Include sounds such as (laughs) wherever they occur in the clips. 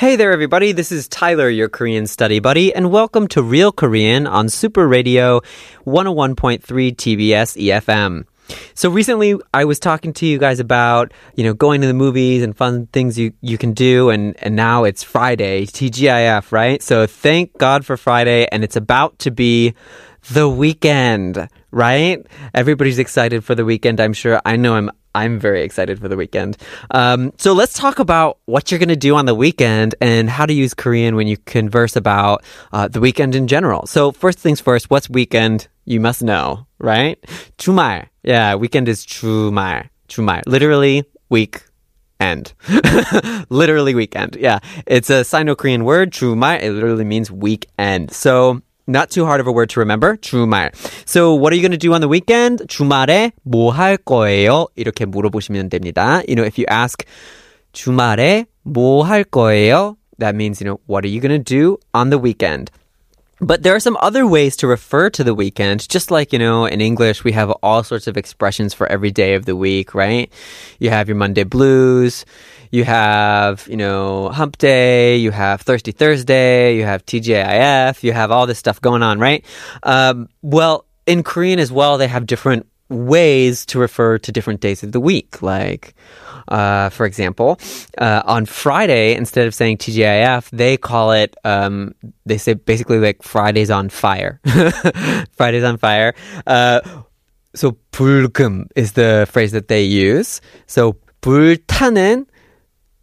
Hey there, everybody. This is Tyler, your Korean study buddy, and welcome to Real Korean on Super Radio 101.3 TBS EFM. So recently, I was talking to you guys about, you know, going to the movies and fun things you, you can do, and, and now it's Friday, TGIF, right? So thank God for Friday, and it's about to be the weekend, right? Everybody's excited for the weekend, I'm sure. I know I'm I'm very excited for the weekend. Um, so let's talk about what you're going to do on the weekend and how to use Korean when you converse about uh, the weekend in general. So first things first, what's weekend? You must know, right? 주말. Yeah, weekend is 주말. 주말. Literally week end. (laughs) literally weekend. Yeah. It's a Sino-Korean word, 주말. It literally means weekend. So not too hard of a word to remember. 주말. So what are you going to do on the weekend? 주말에 뭐 할 거예요? 이렇게 물어보시면 됩니다. You know, if you ask 주말에 뭐 할 거예요? That means, you know, what are you going to do on the weekend? But there are some other ways to refer to the weekend, just like, you know, in English, we have all sorts of expressions for every day of the week, right? You have your Monday blues, you have, you know, hump day, you have Thirsty Thursday, you have TGIF, you have all this stuff going on, right? Um, well, in Korean as well, they have different ways to refer to different days of the week. Like, uh, for example, uh, on Friday, instead of saying TGIF, they call it, um, they say basically like Fridays on fire. (laughs) Fridays on fire. Uh, so 불금 is the phrase that they use. So 불타는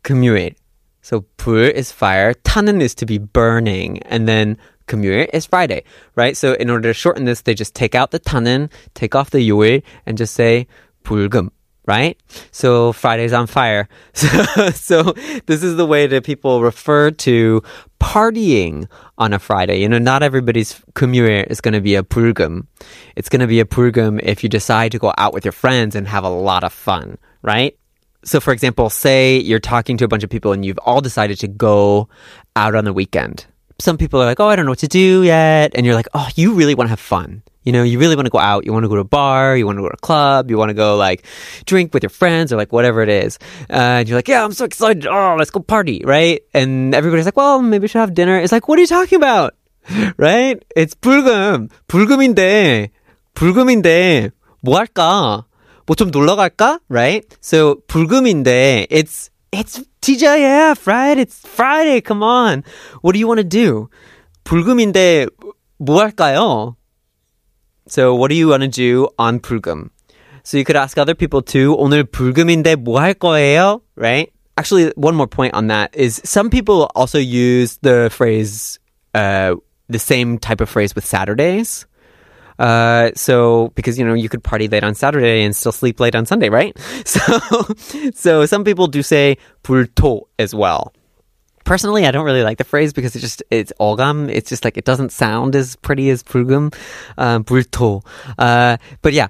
금요일. So 불 is fire, 타는 is to be burning, and then 금요일 is Friday, right? So in order to shorten this, they just take out the 타는, take off the 요일, and just say 불금, right? So Friday's on fire. (laughs) So, so this is the way that people refer to partying on a Friday. You know, not everybody's kumyuir is going to be a purgum. It's going to be a purgum if you decide to go out with your friends and have a lot of fun, right? So, for example, say you're talking to a bunch of people and you've all decided to go out on the weekend. Some people are like, oh, I don't know what to do yet. And you're like, oh, you really want to have fun. You know, you really want to go out. You want to go to a bar. You want to go to a club. You want to go like drink with your friends or like whatever it is. Uh, and you're like, yeah, I'm so excited. Oh, let's go party, right? And everybody's like, well, maybe we should have dinner. It's like, what are you talking about? (laughs) Right? It's 불금. 불금인데. 불금인데. 뭐 할까? 뭐 좀 놀러 갈까? Right? So 불금인데 it's it's TGIF, right? It's Friday. Come on. What do you want to do? 불금인데 뭐 할까요? So what do you want to do on 불금? So you could ask other people too. 오늘 불금인데 뭐 할 거예요? Right? Actually, one more point on that is some people also use the phrase, uh, the same type of phrase with Saturdays. Uh, so because you know you could party late on Saturday and still sleep late on Sunday, right? (laughs) So, so some people do say 불토 as well. Personally, I don't really like the phrase because it just it's ogam. It's just like it doesn't sound as pretty as 불금, um, 불토. Uh, but yeah,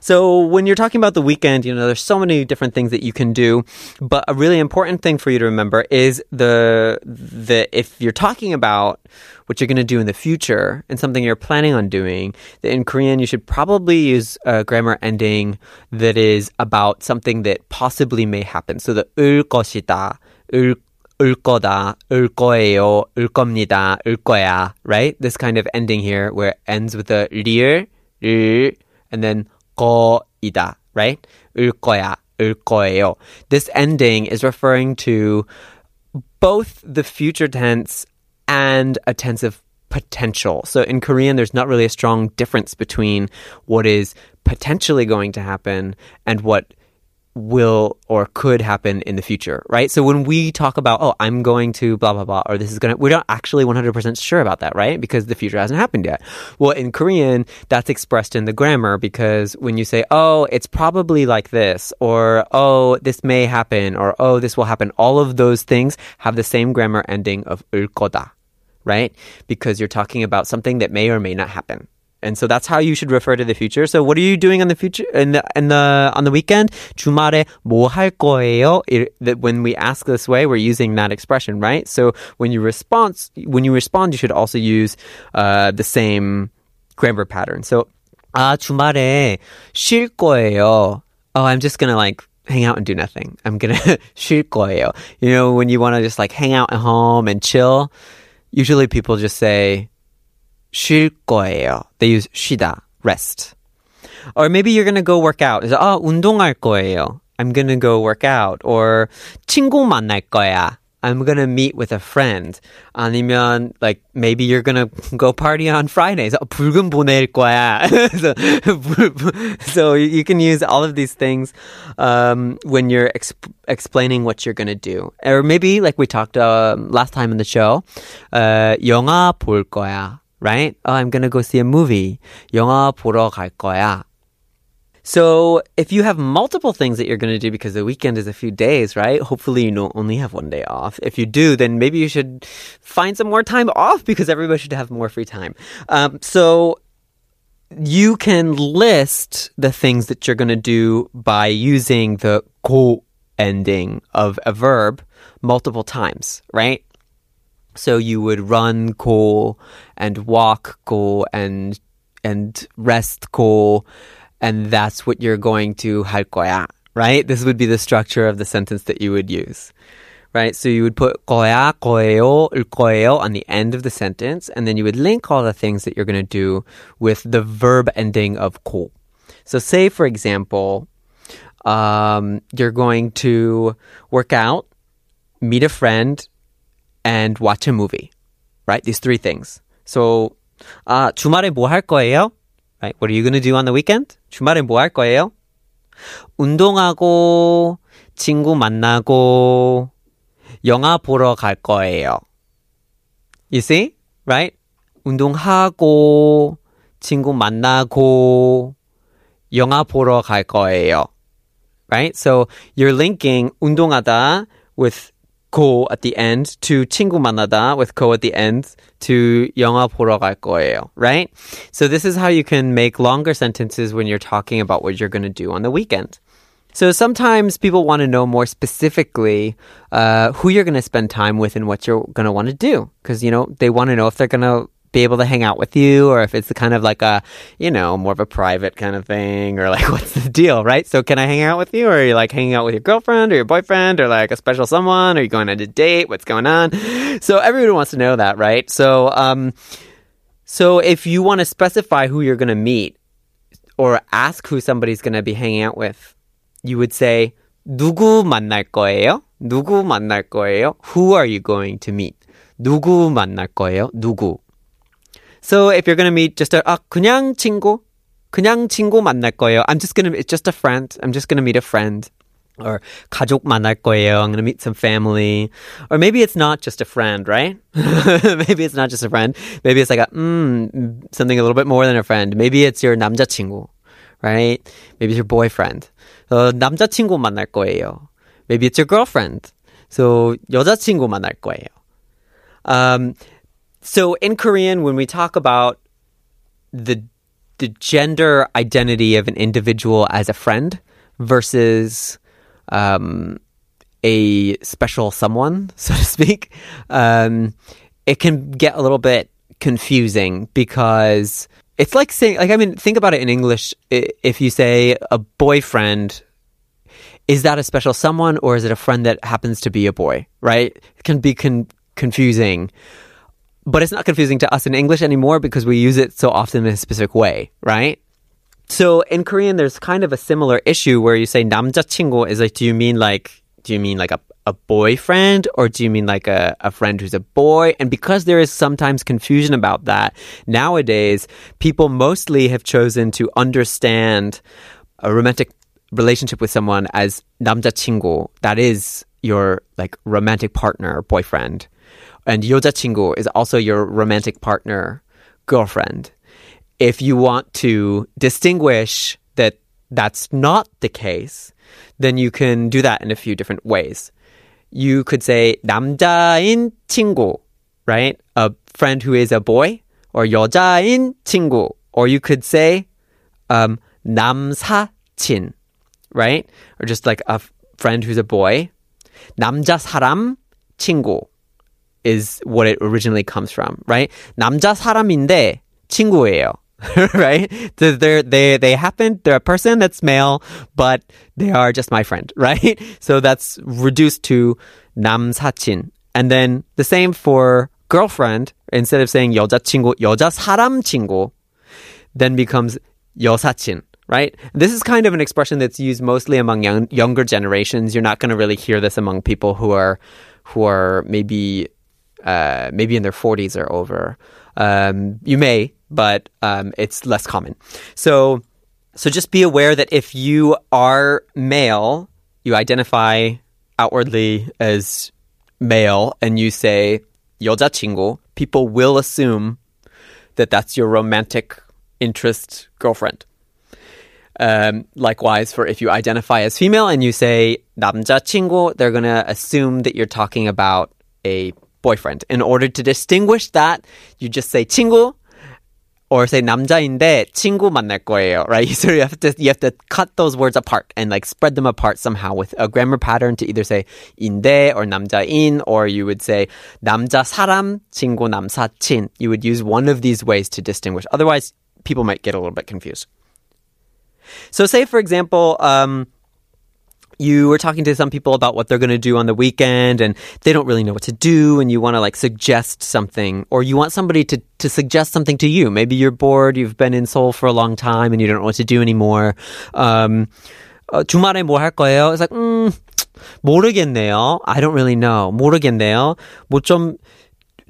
so when you're talking about the weekend, you know, there's so many different things that you can do, but a really important thing for you to remember is the the if you're talking about what you're going to do in the future and something you're planning on doing, in Korean you should probably use a grammar ending that is about something that possibly may happen. So the 을 것이다, 을 을 거다, 을 거예요, 을 겁니다, 을 거야, right? This kind of ending here where it ends with a 리을, 을, and then 거이다, right? 을 거야, 을 거예요. This ending is referring to both the future tense and a tense of potential. So in Korean, there's not really a strong difference between what is potentially going to happen and what will or could happen in the future, right? So when we talk about, oh, I'm going to blah, blah, blah, or this is going to, we're not actually 100% sure about that, right? Because the future hasn't happened yet. Well, in Korean, that's expressed in the grammar because when you say, oh, it's probably like this, or oh, this may happen, or oh, this will happen, all of those things have the same grammar ending of ul right? Because you're talking about something that may or may not happen. And so that's how you should refer to the future. So what are you doing on the future in the in the on the weekend? 주말에 뭐 할 거예요? It, that when we ask this way, we're using that expression, right? So when you respond, when you respond, you should also use uh, the same grammar pattern. So 아 주말에 쉴 거예요. Oh, I'm just gonna like hang out and do nothing. I'm gonna (laughs) 쉴 거예요. You know, when you want to just like hang out at home and chill, usually people just say 쉴 거예요. They use 쉬다, rest. Or maybe you're gonna go work out. It's, 아, 운동할 거예요. I'm gonna go work out. Or 친구 만날 거야. I'm gonna meet with a friend. 아니면 like maybe you're gonna go party on Fridays. 불금 보낼 거야. (laughs) so, so you can use all of these things um, when you're exp- explaining what you're gonna do. Or maybe like we talked uh, last time in the show, uh, 영화 볼 거야 Right? Oh, I'm gonna go see a movie. 영화 보러 갈 거야. So, if you have multiple things that you're going to do because the weekend is a few days, right? Hopefully, you don't only have one day off. If you do, then maybe you should find some more time off because everybody should have more free time. Um, so, you can list the things that you're going to do by using the ko ending of a verb multiple times, right? So you would run ko and walk ko and and rest ko and that's what you're going to 할 거야, right? This would be the structure of the sentence that you would use. Right? So you would put 거야, 거예요, 을 거예요 on the end of the sentence, and then you would link all the things that you're going to do with the verb ending of 고. So say, for example, um, you're going to work out, meet a friend, and watch a movie. Right? These three things. So, 아, 주말에 뭐 할 거예요? Right? What are you going to do on the weekend? 주말에 뭐 할 거예요? 운동하고 친구 만나고 영화 보러 갈 거예요. You see? Right? 운동하고 친구 만나고 영화 보러 갈 거예요. Right? So you're linking 운동하다 with 고 at the end to 친구 만나다 with 고 at the end to 영화 보러 갈 거예요, right? So this is how you can make longer sentences when you're talking about what you're going to do on the weekend. So sometimes people want to know more specifically uh, who you're going to spend time with and what you're going to want to do because you know they want to know if they're going to be able to hang out with you or if it's kind of like a, you know, more of a private kind of thing or like (laughs) what's the deal, right? So can I hang out with you or are you like hanging out with your girlfriend or your boyfriend or like a special someone? Are you going on a date? What's going on? So everyone wants to know that, right? So, um, so if you want to specify who you're going to meet or ask who somebody's going to be hanging out with, you would say, 누구 만날 거예요? 누구 만날 거예요? Who are you going to meet? 누구 만날 거예요? 누구? So if you're gonna meet just a 아 그냥 친구, 그냥 친구 만날 거예요. I'm just gonna it's just a friend. I'm just gonna meet a friend. Or 가족 만날 거예요. I'm gonna meet some family. Or maybe it's not just a friend, right? (laughs) maybe it's not just a friend. Maybe it's like a mm, something a little bit more than a friend. Maybe it's your 남자친구, right? Maybe it's your boyfriend. 어, 남자친구 만날 거예요. Maybe it's your girlfriend. So 여자친구 만날 거예요. Um, so in Korean, when we talk about the the gender identity of an individual as a friend versus um, a special someone, (laughs) so to speak, um, it can get a little bit confusing because it's like saying, like, I mean, think about it in English. If you say a boyfriend, is that a special someone or is it a friend that happens to be a boy, right? It can be con- confusing but it's not confusing to us in English anymore because we use it so often in a specific way, right? So in Korean, there's kind of a similar issue where you say 남자친구 is like, do you mean like, do you mean like a, a boyfriend or do you mean like a, a friend who's a boy? And because there is sometimes confusion about that, nowadays, people mostly have chosen to understand a romantic relationship with someone as 남자친구. That is your like romantic partner, boyfriend. And 여자친구 is also your romantic partner, girlfriend. If you want to distinguish that that's not the case, then you can do that in a few different ways. You could say 남자인 친구 right? A friend who is a boy or 여자인 친구. Or you could say um, 남사친, right? Or just like a f- friend who's a boy. 남자 사람 친구 is what it originally comes from, right? 남자 사람인데 친구예요. (laughs) right? They're, they they happen. They're a person that's male, but they are just my friend, (laughs) right? So that's reduced to 남사친, and then the same for girlfriend. Instead of saying 여자친구, 여자 사람 친구, then becomes 여사친. Right? This is kind of an expression that's used mostly among young, younger generations. You're not going to really hear this among people who are who are maybe uh, maybe in their 40s or over. Um, you may, but um, it's less common. So, so just be aware that if you are male, you identify outwardly as male, and you say 여자친구, people will assume that that's your romantic interest girlfriend. Um, likewise, for if you identify as female and you say 남자친구, they're gonna assume that you're talking about a boyfriend. In order to distinguish that, you just say 친구 or say 남자인데 친구 만날 거예요, right? (laughs) So you have to you have to cut those words apart and like spread them apart somehow with a grammar pattern to either say 인데 or 남자인 or you would say 남자 사람 친구 남사친. You would use one of these ways to distinguish. Otherwise, people might get a little bit confused. So say for example, um, you were talking to some people about what they're going to do on the weekend and they don't really know what to do and you want to like suggest something or you want somebody to, to suggest something to you. Maybe you're bored, you've been in Seoul for a long time and you don't know what to do anymore. Um, 어, 주말에 뭐 할 거예요? It's like, 음, 모르겠네요. I don't really know. 모르겠네요. 뭐 좀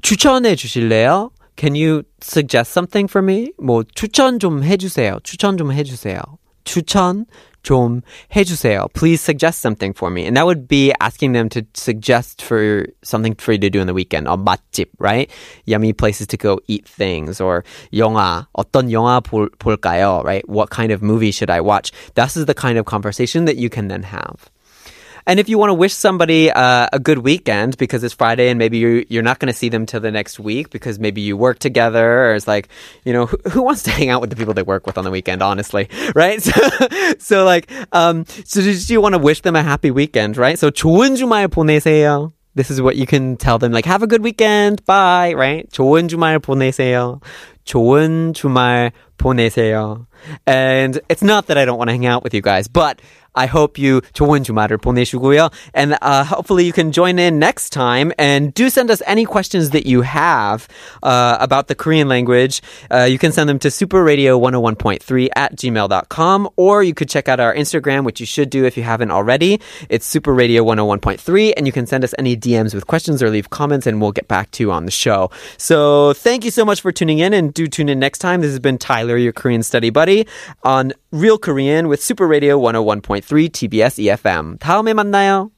추천해 주실래요? Can you suggest something for me? 뭐 추천 좀 해주세요. 추천 좀 해주세요. 추천 좀 해주세요. Please suggest something for me. And that would be asking them to suggest for something for you to do on the weekend. 어, 맛집, right? Yummy places to go eat things. Or 영화, 어떤 영화 볼, 볼까요? Right? What kind of movie should I watch? This is the kind of conversation that you can then have. And if you want to wish somebody uh, a good weekend because it's Friday and maybe you're, you're not going to see them till the next week because maybe you work together or it's like, you know, who, who wants to hang (laughs) out with the people they work with on the weekend, honestly, (laughs) right? So, (laughs) so like, um, so just you want to wish them a happy weekend, right? So 좋은 주말 보내세요. This is what you can tell them, like, have a good weekend, bye, right? 좋은 주말 보내세요. 좋은 주말 보내세요. And it's not that I don't want to hang out with you guys, but I hope you 좋은 주말을 보내시고요. And uh, hopefully you can join in next time and do send us any questions that you have uh, about the Korean language. Uh, you can send them to superradio101.3 at gmail.com or you could check out our Instagram, which you should do if you haven't already. It's superradio101.3 and you can send us any DMs with questions or leave comments and we'll get back to you on the show. So thank you so much for tuning in and do tune in next time. This has been Tyler, your Korean study buddy on Real Korean with Super Radio 101.3 TBS EFM. 다음에 만나요.